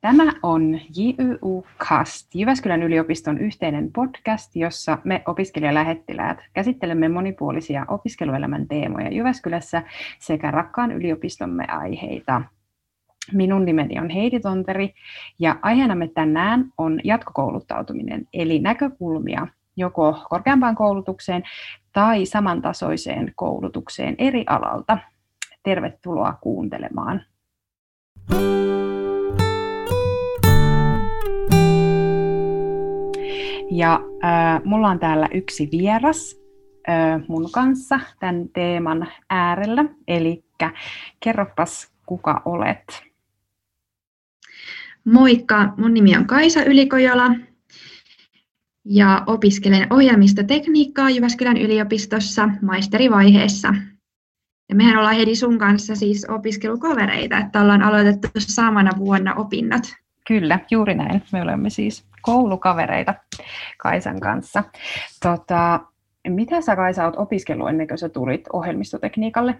Tämä on JYU Cast, Jyväskylän yliopiston yhteinen podcast, jossa me opiskelijalähettiläät käsittelemme monipuolisia opiskeluelämän teemoja Jyväskylässä sekä rakkaan yliopistomme aiheita. Minun nimeni on Heidi Tonteri ja aiheenamme tänään on jatkokouluttautuminen, eli näkökulmia joko korkeampaan koulutukseen tai samantasoiseen koulutukseen eri alalta. Tervetuloa kuuntelemaan. Ja äh, mulla on täällä yksi vieras äh, mun kanssa tämän teeman äärellä. Eli kerropas, kuka olet? Moikka, mun nimi on Kaisa Ylikojola ja opiskelen ohjelmistotekniikkaa Jyväskylän yliopistossa maisterivaiheessa. Ja mehän ollaan Hedi sun kanssa siis opiskelukavereita, että ollaan aloitettu samana vuonna opinnot. Kyllä, juuri näin. Me olemme siis koulukavereita Kaisan kanssa. Tota, mitä sä Kaisa olet opiskellut ennen kuin sä tulit ohjelmistotekniikalle?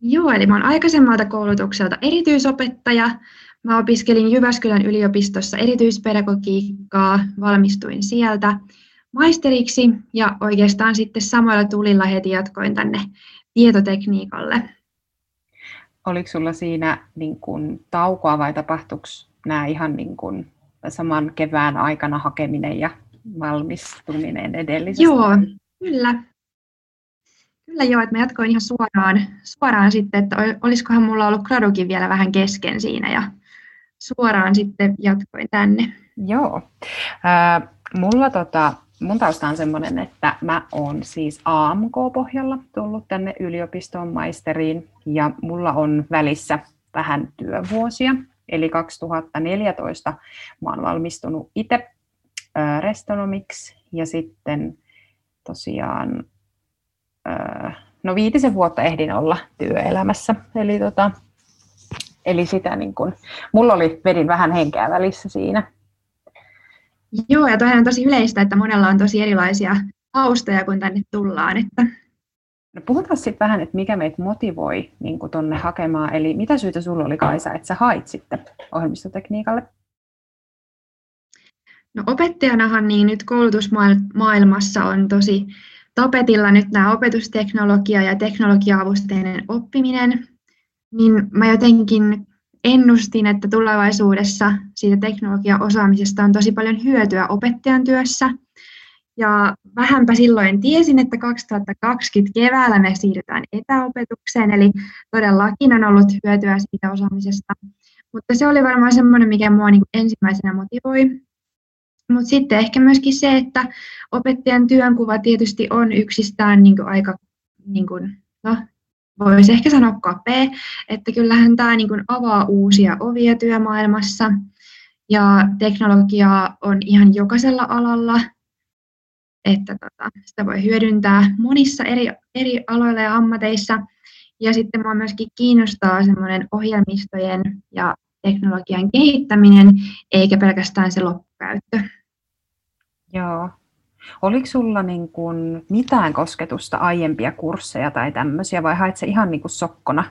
Joo, eli mä olen aikaisemmalta koulutukselta erityisopettaja. Mä opiskelin Jyväskylän yliopistossa erityispedagogiikkaa, valmistuin sieltä maisteriksi ja oikeastaan sitten samoilla tulilla heti jatkoin tänne tietotekniikalle. Oliko sulla siinä niin kun, taukoa vai tapahtuiko nämä ihan niin kun, saman kevään aikana hakeminen ja valmistuminen edellisestä? Joo, kyllä. Kyllä joo, että mä jatkoin ihan suoraan, suoraan sitten, että olisikohan mulla ollut gradukin vielä vähän kesken siinä ja suoraan sitten jatkoin tänne. Joo. Äh, mulla tota, mun tausta on semmoinen, että mä oon siis AMK-pohjalla tullut tänne yliopiston maisteriin ja mulla on välissä vähän työvuosia. Eli 2014 mä oon valmistunut itse Restonomiksi ja sitten tosiaan no viitisen vuotta ehdin olla työelämässä. Eli tota, Eli sitä niin kun, mulla oli, vedin vähän henkeä välissä siinä. Joo, ja toinen on tosi yleistä, että monella on tosi erilaisia taustoja, kun tänne tullaan. Että... No puhutaan sitten vähän, että mikä meitä motivoi niin tuonne hakemaan. Eli mitä syytä sulla oli Kaisa, että sä hait sitten ohjelmistotekniikalle? No opettajanahan niin nyt koulutusmaailmassa on tosi tapetilla nyt nämä opetusteknologia ja teknologia-avusteinen oppiminen niin mä jotenkin ennustin, että tulevaisuudessa siitä teknologiaosaamisesta on tosi paljon hyötyä opettajan työssä. Ja vähänpä silloin tiesin, että 2020 keväällä me siirrytään etäopetukseen, eli todellakin on ollut hyötyä siitä osaamisesta. Mutta se oli varmaan semmoinen, mikä mua niin ensimmäisenä motivoi. Mutta sitten ehkä myöskin se, että opettajan työnkuva tietysti on yksistään niin aika niin kuin, no, voisi ehkä sanoa kapea, että kyllähän tämä niin avaa uusia ovia työmaailmassa ja teknologiaa on ihan jokaisella alalla, että tota, sitä voi hyödyntää monissa eri, eri aloilla ja ammateissa. Ja sitten minua myöskin kiinnostaa semmoinen ohjelmistojen ja teknologian kehittäminen, eikä pelkästään se loppukäyttö. Joo, Oliko sulla niin kuin mitään kosketusta aiempia kursseja tai tämmöisiä vai hait se ihan niin kuin sokkona?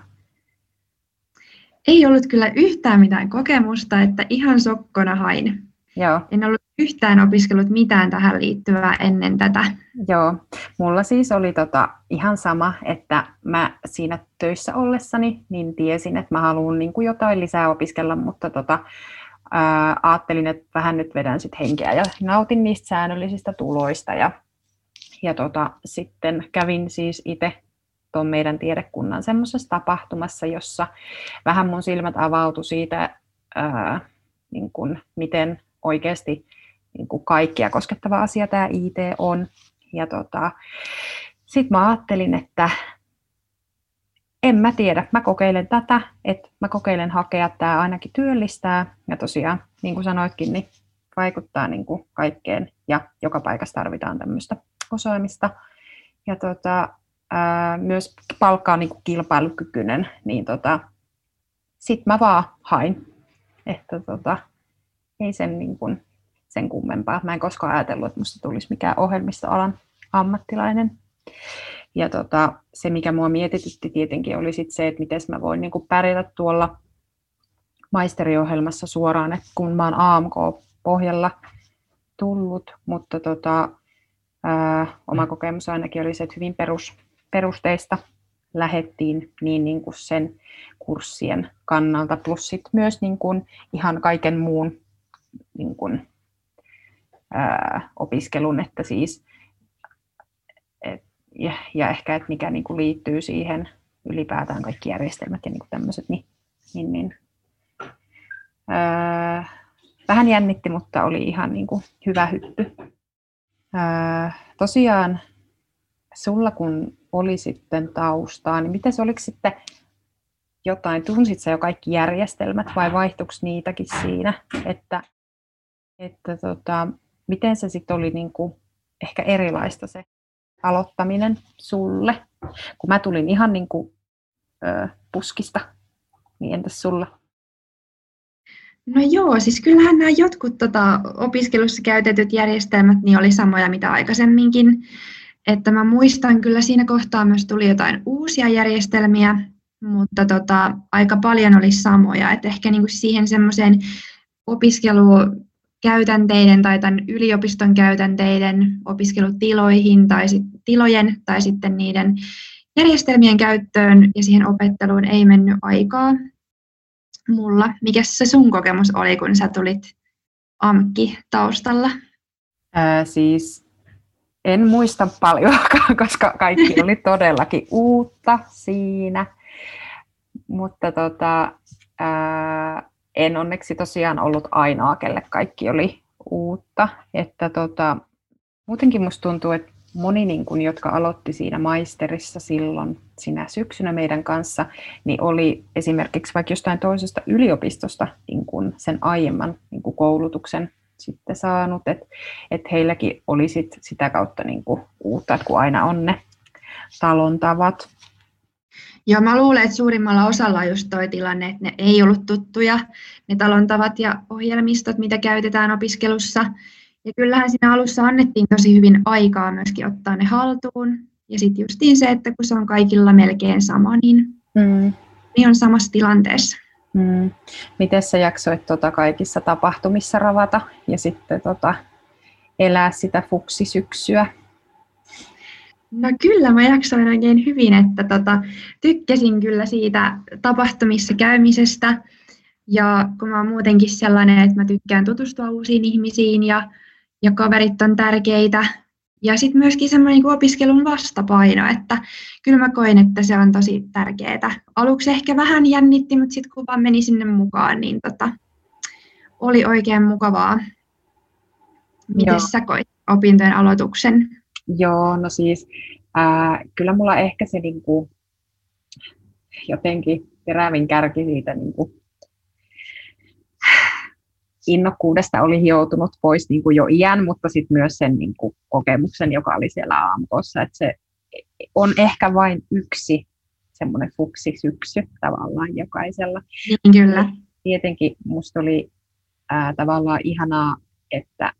Ei ollut kyllä yhtään mitään kokemusta, että ihan sokkona hain. Joo. En ollut yhtään opiskellut mitään tähän liittyvää ennen tätä. Joo, mulla siis oli tota ihan sama, että mä siinä töissä ollessani niin tiesin, että mä haluan niin kuin jotain lisää opiskella, mutta tota, ää, ajattelin, että vähän nyt vedän sit henkeä ja nautin niistä säännöllisistä tuloista. Ja, ja tota, sitten kävin siis itse tuon meidän tiedekunnan semmoisessa tapahtumassa, jossa vähän mun silmät avautui siitä, ää, niin kun, miten oikeasti niin kuin kaikkia koskettava asia tämä IT on. Ja tota, sitten mä ajattelin, että en mä tiedä, mä kokeilen tätä, että mä kokeilen hakea, tämä ainakin työllistää ja tosiaan, niin kuin sanoitkin, niin vaikuttaa niin kuin kaikkeen ja joka paikassa tarvitaan tämmöistä osaamista. Ja tota, ää, myös palkka on niin kuin kilpailukykyinen, niin tota, sitten mä vaan hain, että tota, ei sen, niin kuin, sen kummempaa. Mä en koskaan ajatellut, että musta tulisi mikään ohjelmistoalan ammattilainen. Ja tota, se, mikä mua mietitytti tietenkin, oli sit se, että miten mä voin niin kuin pärjätä tuolla maisteriohjelmassa suoraan, että kun mä oon AMK-pohjalla tullut, mutta tota, ää, oma kokemus ainakin oli se, että hyvin perus, perusteista lähettiin niin, niin kuin sen kurssien kannalta, plus sit myös niin kuin ihan kaiken muun niin kuin, ää, opiskelun, että siis et, ja, ja ehkä, että mikä niin kuin liittyy siihen ylipäätään kaikki järjestelmät ja niin kuin tämmöiset, niin, niin, niin ää, vähän jännitti, mutta oli ihan niin kuin hyvä hyppy. Ää, tosiaan sulla kun oli sitten taustaa, niin miten se oliko sitten jotain, tunsit sä jo kaikki järjestelmät vai vaihtuiko niitäkin siinä, että, että tota, miten se sitten oli niin kuin ehkä erilaista se aloittaminen sulle, kun mä tulin ihan niin kuin, ö, puskista, niin entäs sulla? No joo, siis kyllähän nämä jotkut tota, opiskelussa käytetyt järjestelmät niin oli samoja mitä aikaisemminkin. Että mä muistan kyllä siinä kohtaa myös tuli jotain uusia järjestelmiä, mutta tota, aika paljon oli samoja. Et ehkä niinku siihen semmoiseen opiskelukäytänteiden tai tämän yliopiston käytänteiden opiskelutiloihin tai sit, tilojen tai sitten niiden järjestelmien käyttöön ja siihen opetteluun ei mennyt aikaa mulla. Mikä se sun kokemus oli, kun sä tulit AMKI taustalla? Ää, siis en muista paljonkaan, koska kaikki oli todellakin uutta siinä. Mutta tota, ää, en onneksi tosiaan ollut ainoa, kelle kaikki oli uutta. Että tota, muutenkin musta tuntuu, että moni, niin kun, jotka aloitti siinä maisterissa silloin sinä syksynä meidän kanssa, niin oli esimerkiksi vaikka jostain toisesta yliopistosta niin kun sen aiemman niin kun koulutuksen sitten saanut, että et heilläkin oli sit sitä kautta niin kuin uutta, että kun aina on ne talon tavat. Joo, mä luulen, että suurimmalla osalla on just toi tilanne, että ne ei ollut tuttuja, ne talon tavat ja ohjelmistot, mitä käytetään opiskelussa. Ja kyllähän siinä alussa annettiin tosi hyvin aikaa myöskin ottaa ne haltuun. Ja sitten justiin se, että kun se on kaikilla melkein sama, niin, mm. niin on samassa tilanteessa. Mm. Miten sä jaksoit tota kaikissa tapahtumissa ravata ja sitten tota, elää sitä fuksisyksyä? No kyllä, mä jaksoin oikein hyvin, että tota, tykkäsin kyllä siitä tapahtumissa käymisestä. Ja kun mä oon muutenkin sellainen, että mä tykkään tutustua uusiin ihmisiin ja, ja kaverit on tärkeitä, ja sitten myöskin semmoinen niin opiskelun vastapaino, että kyllä mä koin, että se on tosi tärkeää. Aluksi ehkä vähän jännitti, mutta sitten kun vaan meni sinne mukaan, niin tota, oli oikein mukavaa. Miten sä koit opintojen aloituksen? Joo, no siis ää, kyllä mulla ehkä se niinku, jotenkin terävin kärki siitä niinku, innokkuudesta oli hioutunut pois niin kuin jo iän, mutta sitten myös sen niin kuin kokemuksen, joka oli siellä aamukossa. Että se on ehkä vain yksi semmoinen fuksisyksy tavallaan jokaisella. Niin, kyllä. Tietenkin musta oli ää, tavallaan ihanaa, että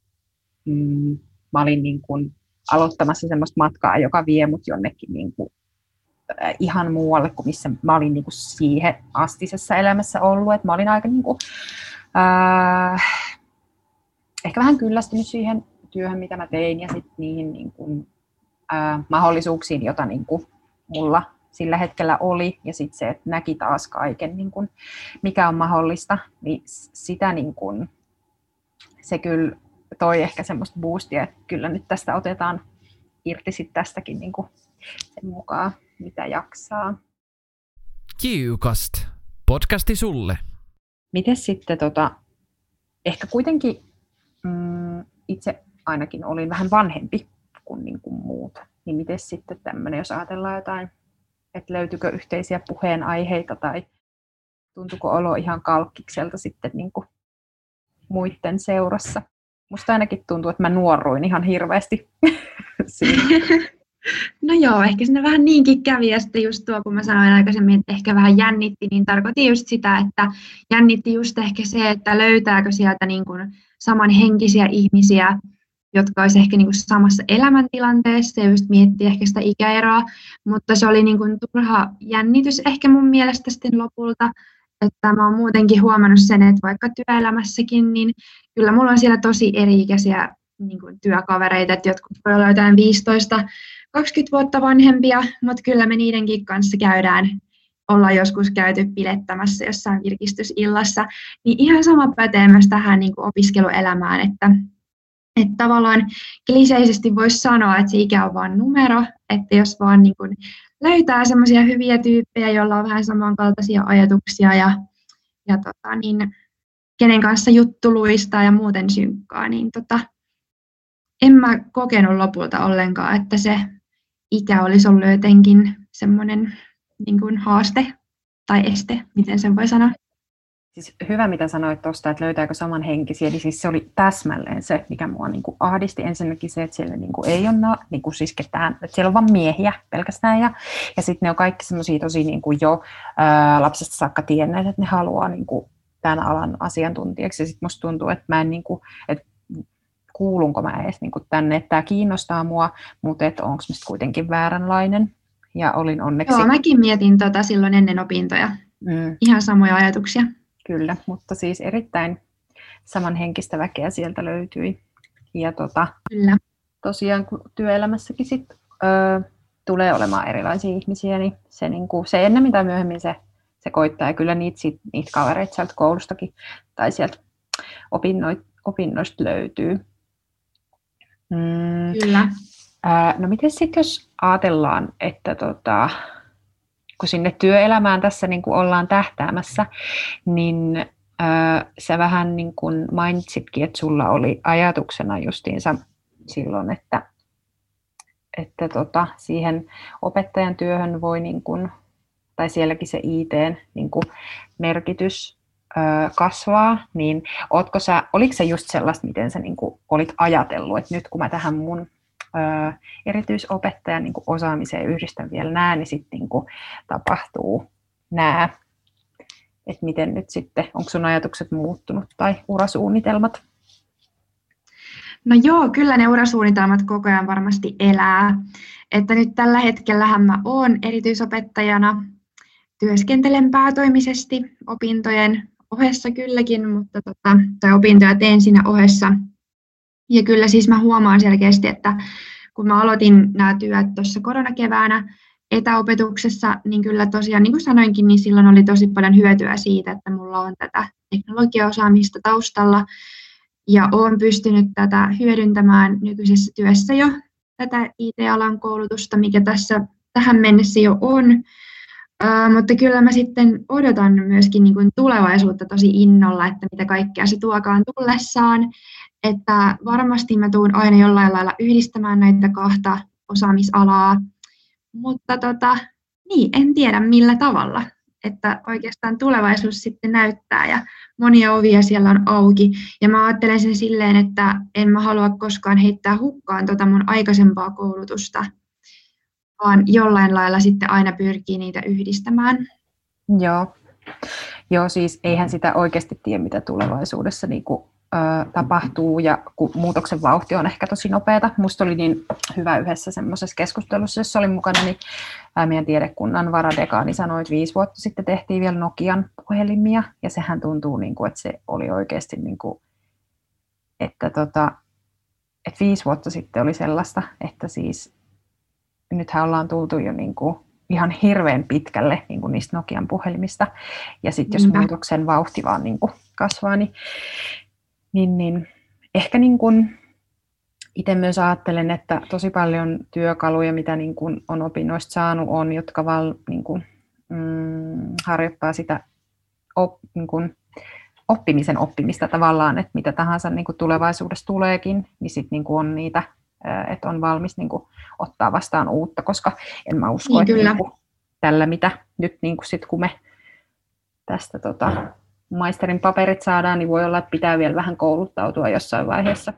mm, mä olin niin kuin aloittamassa semmoista matkaa, joka vie mut jonnekin niin kuin, äh, ihan muualle kuin missä mä olin niin kuin siihen astisessa elämässä ollut. Et mä olin aika niin kuin, äh, ehkä vähän kyllästynyt siihen työhön, mitä mä tein, ja sitten niihin niin kuin, äh, mahdollisuuksiin, joita niin kuin mulla sillä hetkellä oli, ja sitten se, että näki taas kaiken, niin kuin, mikä on mahdollista, niin sitä niin kuin, se kyllä toi ehkä semmoista boostia, että kyllä nyt tästä otetaan irti sit tästäkin niin kuin sen mukaan, mitä jaksaa. Kiukast. Podcasti sulle. Miten sitten, tota, ehkä kuitenkin mm, itse ainakin olin vähän vanhempi kuin, niin kuin muut, niin miten sitten tämmöinen, jos ajatellaan jotain, että löytyykö yhteisiä puheenaiheita tai tuntuuko olo ihan kalkkikselta sitten niin kuin muiden seurassa? Musta ainakin tuntuu, että mä nuoruin ihan hirveästi. No joo, ehkä sinne vähän niinkin kävi, ja sitten just tuo, kun mä sanoin aikaisemmin, että ehkä vähän jännitti, niin tarkoitin just sitä, että jännitti just ehkä se, että löytääkö sieltä niin kuin samanhenkisiä ihmisiä, jotka olisi ehkä niin kuin samassa elämäntilanteessa, ja just mietti ehkä sitä ikäeroa, mutta se oli niin kuin turha jännitys ehkä mun mielestä sitten lopulta, Että mä oon muutenkin huomannut sen, että vaikka työelämässäkin, niin kyllä mulla on siellä tosi eri-ikäisiä niin kuin työkavereita, että jotkut voi olla jotain 15 20 vuotta vanhempia, mutta kyllä me niidenkin kanssa käydään, ollaan joskus käyty pilettämässä jossain virkistysillassa, niin ihan sama pätee myös tähän niin kuin opiskeluelämään, että, että tavallaan kliseisesti voisi sanoa, että se ikä on vain numero, että jos vaan niin kuin löytää semmoisia hyviä tyyppejä, joilla on vähän samankaltaisia ajatuksia ja, ja tota, niin, kenen kanssa juttu luistaa ja muuten synkkaa, niin tota, en mä kokenut lopulta ollenkaan, että se ikä olisi ollut jotenkin semmoinen niin haaste tai este, miten sen voi sanoa. Siis hyvä, mitä sanoit tuosta, että löytääkö samanhenkisiä, eli siis se oli täsmälleen se, mikä mua niin kuin ahdisti. Ensinnäkin se, että siellä niin kuin ei ole niin kuin siis ketään, että siellä on vain miehiä pelkästään, ja, ja sitten ne on kaikki semmoisia tosi niin kuin jo ää, lapsesta saakka tienneet, että ne haluaa niin kuin tämän alan asiantuntijaksi, ja sitten musta tuntuu, että mä en niin kuin, että kuulunko mä edes niin tänne, että tämä kiinnostaa mua, mutta että onko mä kuitenkin vääränlainen. Ja olin onneksi... Joo, mäkin mietin tota silloin ennen opintoja. Mm. Ihan samoja ajatuksia. Kyllä, mutta siis erittäin samanhenkistä väkeä sieltä löytyi. Ja tota, Kyllä. tosiaan kun työelämässäkin sit, ö, tulee olemaan erilaisia ihmisiä, niin se, niin kuin, se ennen mitä myöhemmin se, se koittaa. Ja kyllä niitä, sit, niitä kavereita sieltä koulustakin tai sieltä opinnoit, opinnoista löytyy. Mm. Kyllä. Ää, no miten sitten jos ajatellaan, että tota, kun sinne työelämään tässä niin kuin ollaan tähtäämässä, niin ää, sä vähän niin kuin mainitsitkin, että sulla oli ajatuksena justiinsa silloin, että, että tota, siihen opettajan työhön voi, niin kuin, tai sielläkin se IT niin kuin merkitys kasvaa, niin ootko sä, oliko se just sellaista, miten sä niin kuin olit ajatellut, että nyt kun mä tähän mun erityisopettajan niin osaamiseen yhdistän vielä nämä, niin sitten niin tapahtuu nämä, että miten nyt sitten, onko sun ajatukset muuttunut tai urasuunnitelmat? No joo, kyllä ne urasuunnitelmat koko ajan varmasti elää. Että nyt tällä hetkellä mä oon erityisopettajana, työskentelen päätoimisesti opintojen ohessa kylläkin, mutta tota, tai opintoja teen siinä ohessa. Ja kyllä siis mä huomaan selkeästi, että kun mä aloitin nämä työt tuossa koronakeväänä etäopetuksessa, niin kyllä tosiaan, niin kuin sanoinkin, niin silloin oli tosi paljon hyötyä siitä, että mulla on tätä teknologiaosaamista taustalla, ja olen pystynyt tätä hyödyntämään nykyisessä työssä jo, tätä IT-alan koulutusta, mikä tässä tähän mennessä jo on, Uh, mutta kyllä mä sitten odotan myöskin niin kuin tulevaisuutta tosi innolla, että mitä kaikkea se tuokaan tullessaan. Että varmasti mä tuun aina jollain lailla yhdistämään näitä kahta osaamisalaa, mutta tota, niin, en tiedä millä tavalla. Että oikeastaan tulevaisuus sitten näyttää ja monia ovia siellä on auki. Ja mä ajattelen sen silleen, että en mä halua koskaan heittää hukkaan tota mun aikaisempaa koulutusta, vaan jollain lailla sitten aina pyrkii niitä yhdistämään. Joo. Joo, siis eihän sitä oikeasti tiedä, mitä tulevaisuudessa niin kuin, tapahtuu, ja kun muutoksen vauhti on ehkä tosi nopeata. Musta oli niin hyvä yhdessä semmoisessa keskustelussa, jossa olin mukana, niin meidän tiedekunnan varadekaani sanoi, että viisi vuotta sitten tehtiin vielä Nokian puhelimia, ja sehän tuntuu, niin kuin, että se oli oikeasti, niin kuin, että, tota, että viisi vuotta sitten oli sellaista, että siis nythän ollaan tultu jo niin kuin ihan hirveän pitkälle niin kuin niistä Nokian puhelimista. Ja sitten jos muutoksen vauhti vaan niin kuin kasvaa, niin, niin, niin ehkä niin kuin itse myös ajattelen, että tosi paljon työkaluja, mitä niin kuin on opinnoista saanut, on, jotka val, niin kuin, mm, harjoittaa sitä op, niin kuin, oppimisen oppimista tavallaan, että mitä tahansa niin kuin tulevaisuudessa tuleekin, niin sitten niin on niitä että on valmis niin kuin, ottaa vastaan uutta, koska en mä usko, niin, että kyllä. Niin kuin, tällä mitä nyt niin kuin sit, kun me tästä tota, maisterin paperit saadaan, niin voi olla, että pitää vielä vähän kouluttautua jossain vaiheessa.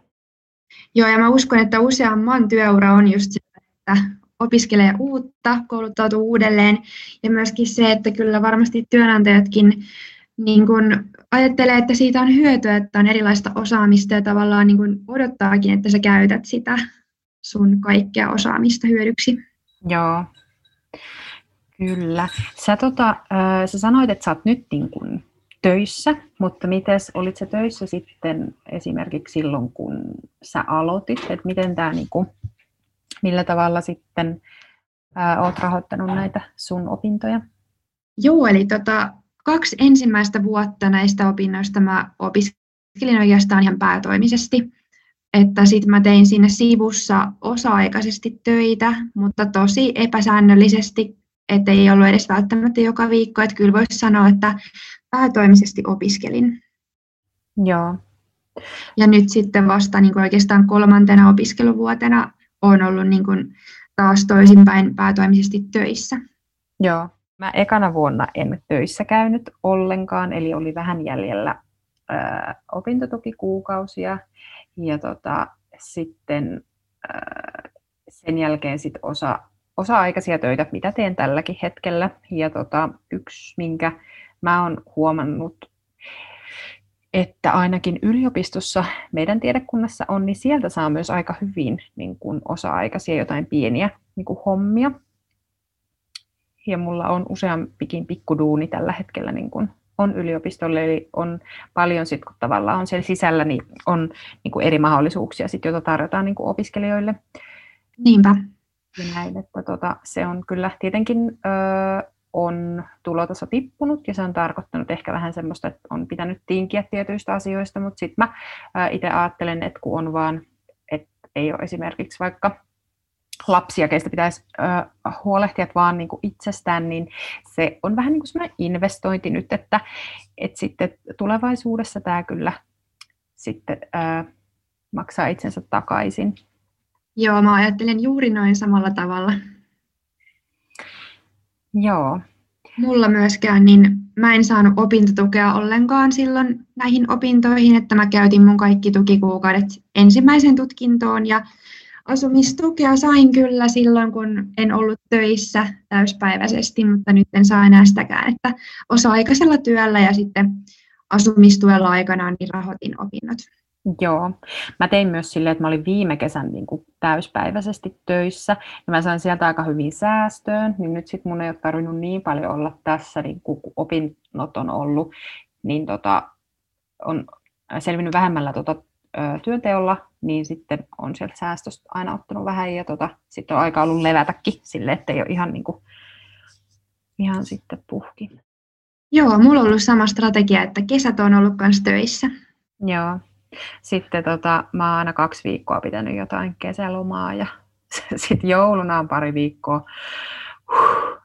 Joo, ja mä uskon, että useamman työura on just se, että opiskelee uutta, kouluttautuu uudelleen, ja myöskin se, että kyllä varmasti työnantajatkin niin kun ajattelee, että siitä on hyötyä, että on erilaista osaamista ja tavallaan niin kun odottaakin, että sä käytät sitä sun kaikkea osaamista hyödyksi. Joo, Kyllä. Sä, tota, äh, sä sanoit, että sä oot nyt niin kun töissä, mutta mites, olit sä töissä sitten esimerkiksi silloin, kun sä aloitit, että miten tämä, niin kun, millä tavalla sitten äh, oot rahoittanut näitä sun opintoja? Joo, eli tota, kaksi ensimmäistä vuotta näistä opinnoista mä opiskelin oikeastaan ihan päätoimisesti. Että sitten mä tein sinne sivussa osa-aikaisesti töitä, mutta tosi epäsäännöllisesti, että ei ollut edes välttämättä joka viikko. Että kyllä voisi sanoa, että päätoimisesti opiskelin. Joo. Ja nyt sitten vasta niin kuin oikeastaan kolmantena opiskeluvuotena on ollut niin kuin taas toisinpäin päätoimisesti töissä. Joo. Mä ekana vuonna en töissä käynyt ollenkaan, eli oli vähän jäljellä ö, opintotukikuukausia. Ja tota, sitten ö, sen jälkeen sit osa, osa-aikaisia töitä, mitä teen tälläkin hetkellä. Ja tota, yksi, minkä mä oon huomannut, että ainakin yliopistossa meidän tiedekunnassa on, niin sieltä saa myös aika hyvin niin kuin osa-aikaisia jotain pieniä niin kuin hommia ja mulla on useampikin pikkuduuni tällä hetkellä niin kun on yliopistolle, eli on paljon sit, kun tavallaan on siellä sisällä, niin on niin kuin eri mahdollisuuksia, sit, joita tarjotaan niin kuin opiskelijoille. Niinpä. Ja näin, että tota, se on kyllä tietenkin ö, on tulotaso tippunut ja se on tarkoittanut ehkä vähän semmoista, että on pitänyt tinkiä tietyistä asioista, mutta sitten mä itse ajattelen, että kun on vaan, että ei ole esimerkiksi vaikka lapsia, keistä pitäisi huolehtia vaan niin kuin itsestään, niin se on vähän niin kuin semmoinen investointi nyt, että, että sitten tulevaisuudessa tämä kyllä sitten maksaa itsensä takaisin. Joo, mä ajattelen juuri noin samalla tavalla. Joo. Mulla myöskään, niin mä en saanut opintotukea ollenkaan silloin näihin opintoihin, että mä käytin mun kaikki tukikuukaudet ensimmäisen tutkintoon ja Asumistukea sain kyllä silloin, kun en ollut töissä täyspäiväisesti, mutta nyt en saa enää sitäkään, että osa-aikaisella työllä ja sitten asumistuella aikanaan niin rahoitin opinnot. Joo. Mä tein myös silleen, että mä olin viime kesän niin kuin täyspäiväisesti töissä ja mä sain sieltä aika hyvin säästöön, niin nyt sit mun ei ole tarvinnut niin paljon olla tässä, niin kun opinnot on ollut, niin tota, on selvinnyt vähemmällä tota työnteolla, niin sitten on sieltä säästöstä aina ottanut vähän ja tota, sitten on aika ollut levätäkin sille, että ei ole ihan, niin kuin, ihan sitten puhki. Joo, mulla on ollut sama strategia, että kesät on ollut myös töissä. Joo. Sitten tota, mä oon aina kaksi viikkoa pitänyt jotain kesälomaa ja sitten jouluna on pari viikkoa.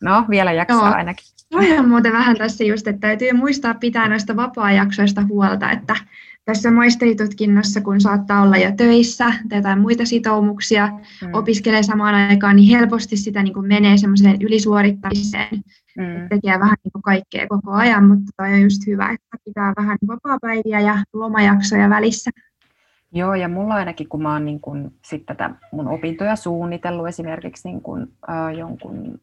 No, vielä jaksaa Joo. ainakin. Toi on muuten vähän tässä just, että täytyy muistaa pitää noista vapaa-jaksoista huolta, että tässä maisteritutkinnossa, kun saattaa olla jo töissä tai jotain muita sitoumuksia, mm. opiskelee samaan aikaan, niin helposti sitä niin kuin menee semmoiseen ylisuorittamiseen, mm. tekee vähän niin kuin kaikkea koko ajan, mutta toi on just hyvä, että pitää vähän vapaa-päiviä ja lomajaksoja välissä. Joo, ja mulla ainakin, kun mä oon niin kun, sit tätä mun opintoja suunnitellut esimerkiksi niin kun, äh, jonkun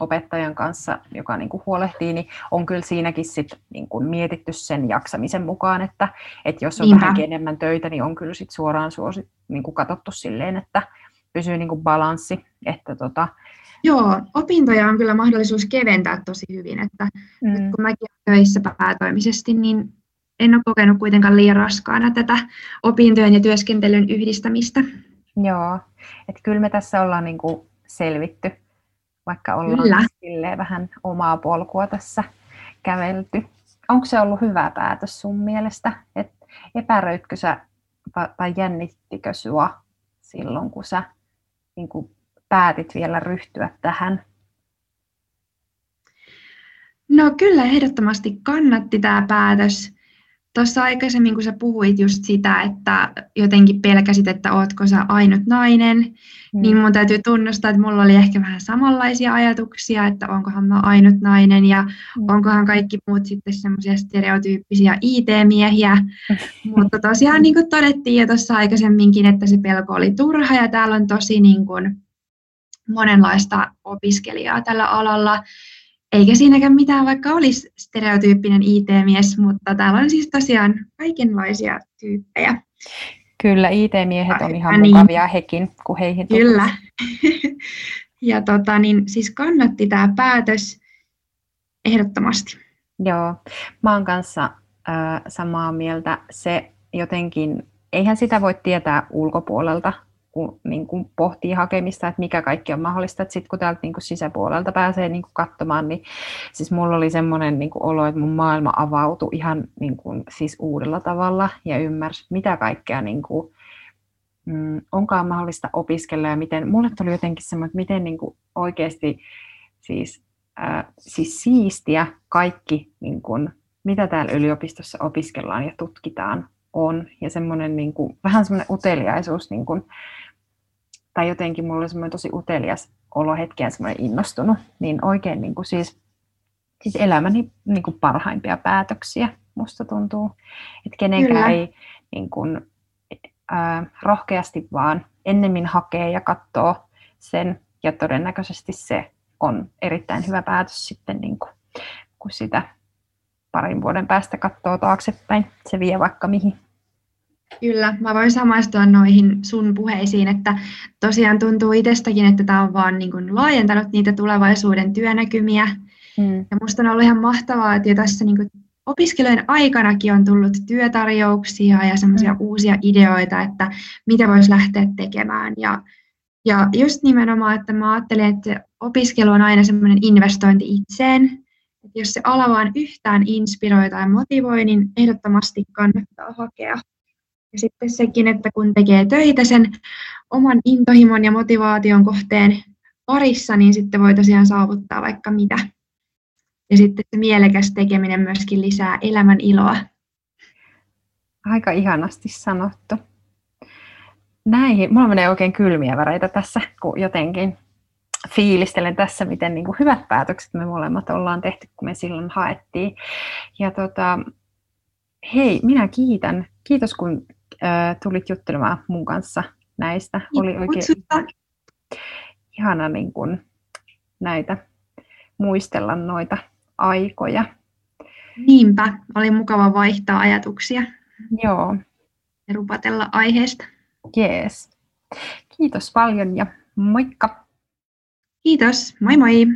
opettajan kanssa, joka niin kuin huolehtii, niin on kyllä siinäkin sit niin kuin mietitty sen jaksamisen mukaan, että, että jos on Niinpä. vähän enemmän töitä, niin on kyllä sit suoraan suosi, niin kuin katsottu silleen, että pysyy niin kuin balanssi. Että tota... Joo, opintoja on kyllä mahdollisuus keventää tosi hyvin, että mm. nyt kun mäkin olen töissä päätoimisesti, niin en ole kokenut kuitenkaan liian raskaana tätä opintojen ja työskentelyn yhdistämistä. Joo, että kyllä me tässä ollaan niin kuin selvitty vaikka ollaan Kyllä. vähän omaa polkua tässä kävelty. Onko se ollut hyvä päätös sun mielestä? Et epäröitkö sä tai jännittikö sua silloin, kun sä niin kun päätit vielä ryhtyä tähän? No kyllä ehdottomasti kannatti tämä päätös. Tuossa aikaisemmin, kun sä puhuit just sitä, että jotenkin pelkäsit, että ootko sä ainut nainen, mm. niin mun täytyy tunnustaa, että mulla oli ehkä vähän samanlaisia ajatuksia, että onkohan mä ainut nainen ja mm. onkohan kaikki muut sitten semmoisia stereotyyppisiä IT-miehiä. Mutta tosiaan niin kuin todettiin jo tuossa aikaisemminkin, että se pelko oli turha ja täällä on tosi niin kuin monenlaista opiskelijaa tällä alalla. Eikä siinäkään mitään, vaikka olisi stereotyyppinen IT-mies, mutta täällä on siis tosiaan kaikenlaisia tyyppejä. Kyllä, IT-miehet on ihan niin. mukavia hekin, kun heihin Kyllä. Ja tota, niin, siis kannatti tämä päätös ehdottomasti. Joo, mä oon kanssa äh, samaa mieltä. Se jotenkin, eihän sitä voi tietää ulkopuolelta, kun niin kuin pohtii hakemista, että mikä kaikki on mahdollista. Sitten kun täältä niin kuin sisäpuolelta pääsee niin kuin katsomaan, niin siis mulla oli semmoinen niin kuin olo, että mun maailma avautui ihan niin kuin, siis uudella tavalla ja ymmärsi, mitä kaikkea niin kuin, mm, onkaan mahdollista opiskella ja miten, mulle tuli jotenkin semmoinen, että miten niin kuin oikeasti siis, äh, siis siistiä kaikki, niin kuin, mitä täällä yliopistossa opiskellaan ja tutkitaan on. Ja semmoinen niin kuin, vähän semmoinen uteliaisuus, niin kuin, tai jotenkin mulla oli semmoinen tosi utelias olo hetkeä semmoinen innostunut, niin oikein niin kuin siis, siis elämäni niin kuin parhaimpia päätöksiä musta tuntuu. Että kenenkään Kyllä. ei niin kuin, ää, rohkeasti vaan ennemmin hakee ja katsoo sen, ja todennäköisesti se on erittäin hyvä päätös sitten, niin kuin, kun sitä parin vuoden päästä katsoo taaksepäin. Se vie vaikka mihin. Kyllä, mä voin samaistua noihin sun puheisiin, että tosiaan tuntuu itsestäkin, että tämä on vaan niin kuin laajentanut niitä tulevaisuuden työnäkymiä. Mm. Ja musta on ollut ihan mahtavaa, että jo tässä niin kuin opiskelujen aikanakin on tullut työtarjouksia ja semmoisia mm. uusia ideoita, että mitä voisi lähteä tekemään. Ja, ja just nimenomaan, että mä ajattelen, että opiskelu on aina semmoinen investointi itseen. Että jos se ala vaan yhtään inspiroi tai motivoi, niin ehdottomasti kannattaa hakea. Ja sitten sekin, että kun tekee töitä sen oman intohimon ja motivaation kohteen parissa, niin sitten voi tosiaan saavuttaa vaikka mitä. Ja sitten se mielekäs tekeminen myöskin lisää elämän iloa. Aika ihanasti sanottu. Näihin, mulla menee oikein kylmiä väreitä tässä, kun jotenkin fiilistelen tässä, miten niin kuin hyvät päätökset me molemmat ollaan tehty, kun me silloin haettiin. Ja tota, hei, minä kiitän. Kiitos, kun äh, tulit juttelemaan mun kanssa näistä. Oli oikein ihana niin kuin, näitä muistella noita aikoja. Niinpä, oli mukava vaihtaa ajatuksia. Joo. Ja rupatella aiheesta. Jees. Kiitos paljon ja moikka! Kiitos, moi moi!